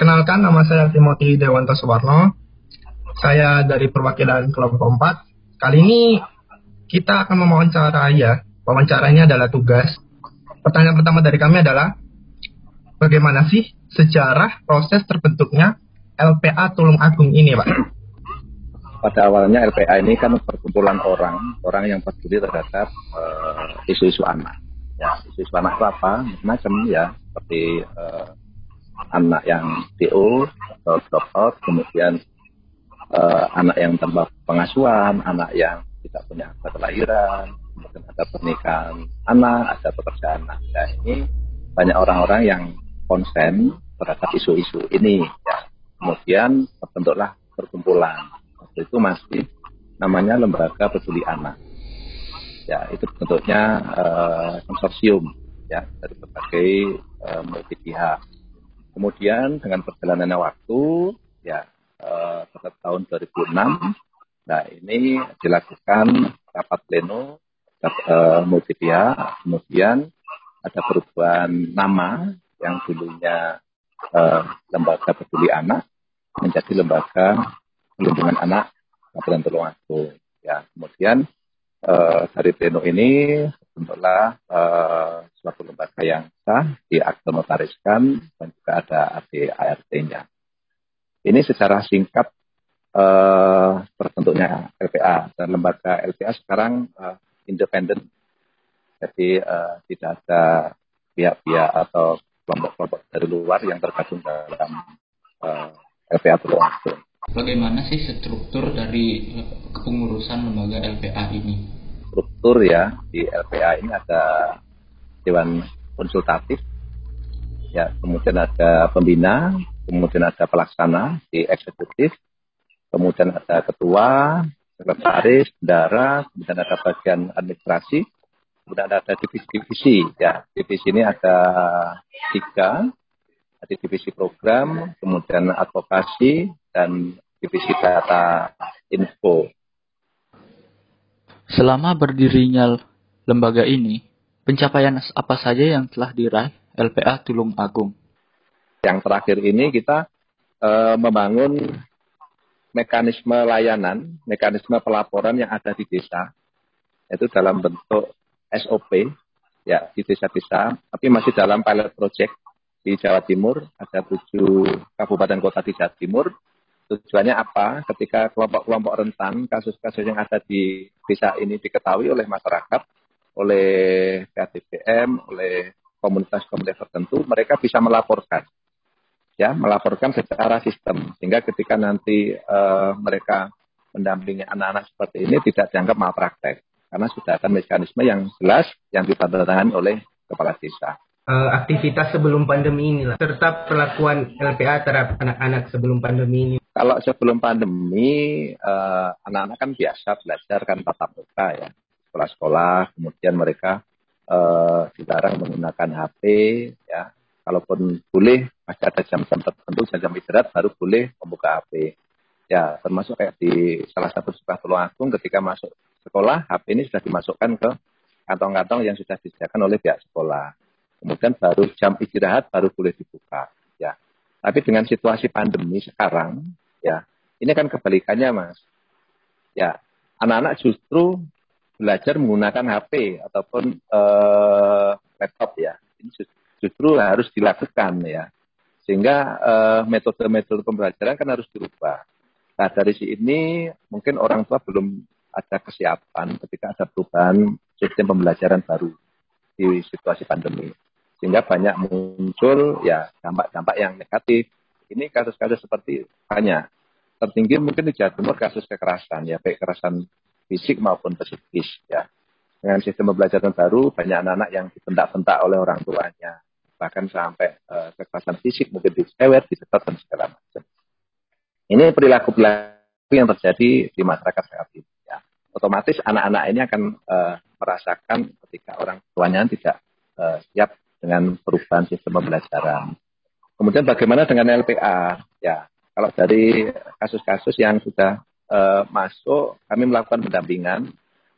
Perkenalkan, nama saya Timothy Dewanto Suwarno. Saya dari perwakilan kelompok 4. Kali ini kita akan mewawancara ya. Wawancaranya adalah tugas. Pertanyaan pertama dari kami adalah, bagaimana sih sejarah proses terbentuknya LPA Tulung Agung ini, Pak? Pada awalnya LPA ini kan perkumpulan orang, orang yang peduli terhadap uh, isu-isu anak. Ya, isu-isu anak itu apa? Macam ya, seperti uh, anak yang DO atau drop out, kemudian uh, anak yang tanpa pengasuhan, anak yang tidak punya akta kelahiran, kemudian ada pernikahan anak, ada pekerjaan anak. Nah ini banyak orang-orang yang konsen terhadap isu-isu ini. Ya. Kemudian terbentuklah perkumpulan. Waktu itu masih namanya Lembaga Peduli Anak. Ya, itu bentuknya uh, konsorsium ya dari berbagai uh, multi pihak. Kemudian dengan perjalanannya waktu, ya eh, tahun 2006, nah ini dilakukan rapat pleno eh, multi pihak, kemudian ada perubahan nama yang dulunya eh, lembaga peduli anak menjadi lembaga perlindungan anak Kabupaten Tulungagung. Ya, kemudian eh, dari pleno ini bentuklah uh, suatu lembaga yang sah diakte notariskan dan juga ada ADART-nya. Ini secara singkat uh, terbentuknya LPA dan lembaga LPA sekarang uh, independen, jadi uh, tidak ada pihak-pihak atau kelompok-kelompok dari luar yang tergabung dalam uh, LPA Tulungagung. Bagaimana sih struktur dari kepengurusan lembaga LPA ini? Struktur ya di LPA ini ada dewan konsultatif, ya kemudian ada pembina, kemudian ada pelaksana di eksekutif, kemudian ada ketua, sekretaris, bendara, kemudian ada bagian administrasi, kemudian ada divisi-divisi. Ya, divisi ini ada tiga, ada divisi program, kemudian advokasi, dan divisi data info. Selama berdirinya lembaga ini, pencapaian apa saja yang telah diraih LPA Tulung Agung? Yang terakhir ini kita e, membangun mekanisme layanan, mekanisme pelaporan yang ada di desa, itu dalam bentuk SOP, ya di desa-desa, tapi masih dalam pilot project di Jawa Timur, ada tujuh kabupaten kota di Jawa Timur, Tujuannya apa? Ketika kelompok-kelompok rentan, kasus-kasus yang ada di desa ini diketahui oleh masyarakat, oleh KTPM, oleh komunitas-komunitas tertentu, mereka bisa melaporkan. Ya, melaporkan secara sistem. Sehingga ketika nanti uh, mereka mendampingi anak-anak seperti ini tidak dianggap malpraktek. Karena sudah ada mekanisme yang jelas yang ditandatangani oleh kepala desa uh, aktivitas sebelum pandemi ini lah, serta perlakuan LPA terhadap anak-anak sebelum pandemi ini? Kalau sebelum pandemi, eh, anak-anak kan biasa belajar kan tatap muka ya, sekolah-sekolah, kemudian mereka uh, dilarang menggunakan HP, ya. Kalaupun boleh, masih ada jam-jam tertentu, jam-jam istirahat baru boleh membuka HP. Ya, termasuk kayak di salah satu sekolah Tulungagung ketika masuk sekolah, HP ini sudah dimasukkan ke kantong-kantong yang sudah disediakan oleh pihak sekolah kemudian baru jam istirahat baru boleh dibuka ya tapi dengan situasi pandemi sekarang ya. Ini kan kebalikannya mas. Ya. Anak-anak justru belajar menggunakan HP ataupun uh, laptop ya. Ini justru harus dilakukan ya. Sehingga uh, metode-metode pembelajaran kan harus dirubah. Nah dari sini mungkin orang tua belum ada kesiapan ketika ada perubahan sistem pembelajaran baru di situasi pandemi. Sehingga banyak muncul ya dampak-dampak yang negatif. Ini kasus-kasus seperti banyak. Tertinggi mungkin di Jawa Timur kasus kekerasan ya, baik kekerasan fisik maupun psikis ya. Dengan sistem pembelajaran baru banyak anak-anak yang dibentak-bentak oleh orang tuanya, bahkan sampai uh, kekerasan fisik mungkin disewet, disetot dan segala macam. Ini perilaku-perilaku yang terjadi di masyarakat saat ini. Ya. Otomatis anak-anak ini akan uh, merasakan ketika orang tuanya tidak uh, siap dengan perubahan sistem pembelajaran. Kemudian bagaimana dengan LPA? Ya, kalau dari kasus-kasus yang sudah uh, masuk, kami melakukan pendampingan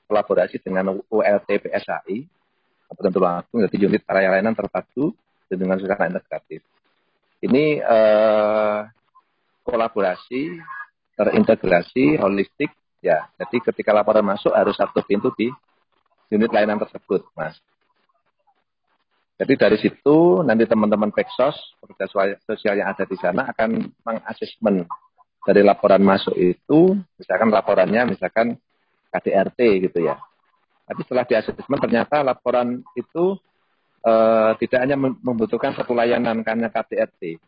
kolaborasi dengan ULT PSAI, Kabupaten Tulungagung, jadi unit layanan terpadu dengan sosial integratif. ini eh, kolaborasi, terintegrasi, holistik, ya. Jadi ketika laporan masuk harus satu pintu di unit layanan tersebut, Mas. Jadi dari situ nanti teman-teman Peksos, pekerja sosial yang ada di sana akan mengasesmen dari laporan masuk itu, misalkan laporannya misalkan KDRT gitu ya. Tapi setelah di asesmen ternyata laporan itu uh, tidak hanya membutuhkan satu layanan karena KDRT,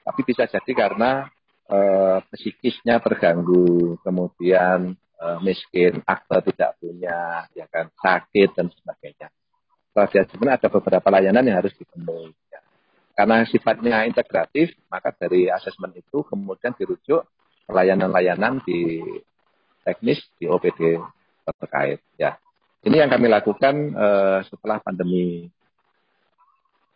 tapi bisa jadi karena uh, psikisnya terganggu, kemudian uh, miskin, akte tidak punya, ya kan sakit dan asesmen ada beberapa layanan yang harus dipenuhi. Ya. Karena sifatnya integratif, maka dari asesmen itu kemudian dirujuk layanan-layanan di teknis di OPD terkait. Ya, ini yang kami lakukan uh, setelah pandemi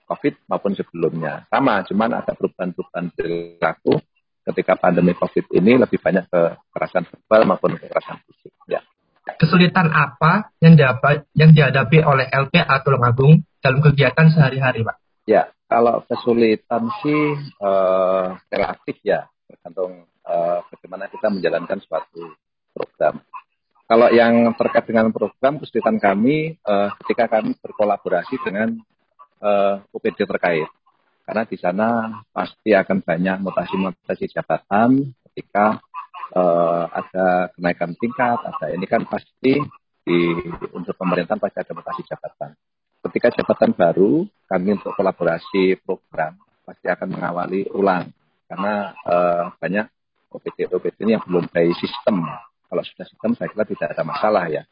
COVID maupun sebelumnya. Sama, cuman ada perubahan-perubahan perilaku ketika pandemi COVID ini lebih banyak kekerasan verbal maupun kekerasan fisik. Ya. Kesulitan apa yang dapat yang dihadapi oleh LPA Tulungagung dalam kegiatan sehari-hari, Pak? Ya, kalau kesulitan sih uh, relatif ya, tergantung uh, bagaimana kita menjalankan suatu program. Kalau yang terkait dengan program, kesulitan kami uh, ketika kami berkolaborasi dengan uh, UPD terkait. Karena di sana pasti akan banyak mutasi-mutasi jabatan ketika uh, ada kenaikan tingkat, ada ini kan pasti di untuk pemerintahan pasti ada mutasi jabatan. Ketika jabatan baru, kami untuk kolaborasi program pasti akan mengawali ulang karena uh, banyak OPD-OPD ini yang belum by sistem. Kalau sudah sistem saya kira tidak ada masalah ya.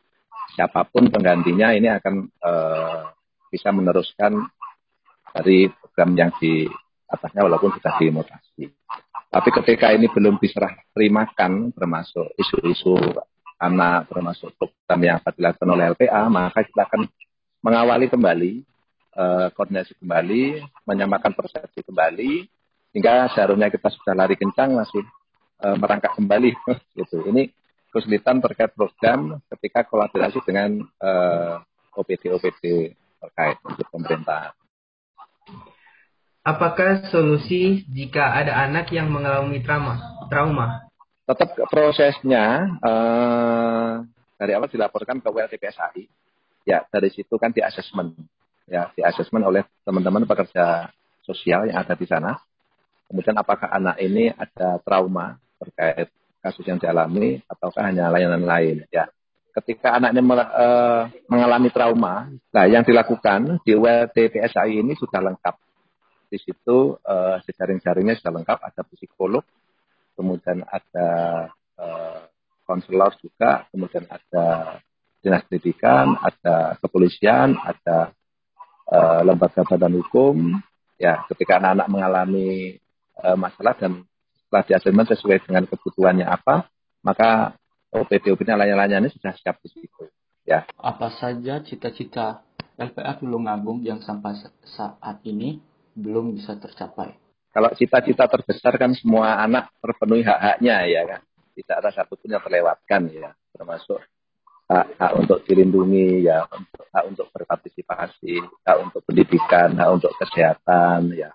Siapa pun penggantinya ini akan uh, bisa meneruskan dari program yang di atasnya walaupun sudah dimutasi. Tapi ketika ini belum diserah terimakan termasuk isu-isu anak termasuk program yang akan dilakukan oleh LPA maka kita akan mengawali kembali eh, koordinasi kembali menyamakan persepsi kembali sehingga seharusnya kita sudah lari kencang masih eh, merangkak kembali gitu ini kesulitan terkait program ketika kolaborasi dengan eh, OPD-OPD terkait untuk pemerintah. Apakah solusi jika ada anak yang mengalami trauma? Trauma. Tetap prosesnya uh, dari awal dilaporkan ke WLTPSAI. Ya, dari situ kan di asesmen. Ya, di asesmen oleh teman-teman pekerja sosial yang ada di sana. Kemudian apakah anak ini ada trauma terkait kasus yang dialami ataukah hanya layanan lain ya. Ketika anaknya uh, mengalami trauma, nah yang dilakukan di WLTPSAI ini sudah lengkap di situ uh, jejaring-jaringnya sudah lengkap, ada psikolog, kemudian ada uh, konselor juga, kemudian ada dinas pendidikan, ada kepolisian, ada uh, lembaga badan hukum. Ya, ketika anak-anak mengalami uh, masalah dan setelah diasesmen sesuai dengan kebutuhannya apa, maka OPD-OPD lain-lainnya ini sudah siap di situ. Ya. Apa saja cita-cita LPA Tulungagung yang sampai saat ini belum bisa tercapai. Kalau cita-cita terbesar kan semua anak terpenuhi hak-haknya ya kan. Tidak ada satupun yang terlewatkan ya. Termasuk hak, hak untuk dilindungi ya, untuk, hak untuk berpartisipasi, hak untuk pendidikan, hak untuk kesehatan ya.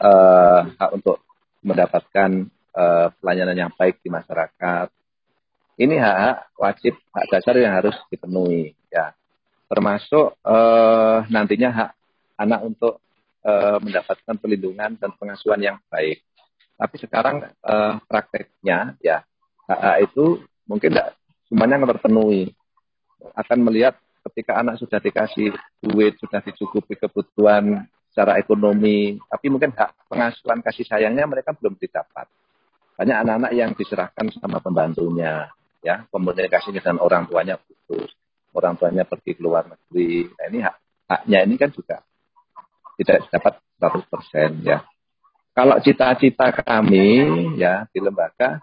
Uh, hak untuk mendapatkan uh, pelayanan yang baik di masyarakat. Ini hak, wajib hak dasar yang harus dipenuhi ya. Termasuk uh, nantinya hak anak untuk uh, mendapatkan perlindungan dan pengasuhan yang baik. Tapi sekarang uh, prakteknya ya HA itu mungkin tidak semuanya terpenuhi. Akan melihat ketika anak sudah dikasih duit, sudah dicukupi kebutuhan secara ekonomi, tapi mungkin hak pengasuhan kasih sayangnya mereka belum didapat. Banyak anak-anak yang diserahkan sama pembantunya, ya komunikasinya dengan orang tuanya putus, orang tuanya pergi ke luar negeri. Nah ini hak, haknya ini kan juga tidak dapat 100% ya. Kalau cita-cita kami ya di lembaga,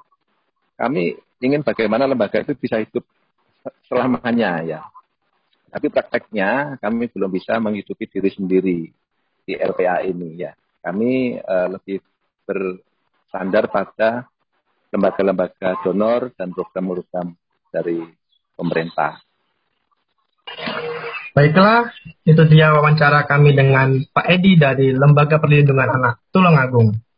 kami ingin bagaimana lembaga itu bisa hidup selamanya ya. Tapi prakteknya kami belum bisa menghidupi diri sendiri di LPA ini ya. Kami uh, lebih bersandar pada lembaga-lembaga donor dan program-program dari pemerintah. Baiklah, itu dia wawancara kami dengan Pak Edi dari Lembaga Perlindungan Anak Tulungagung.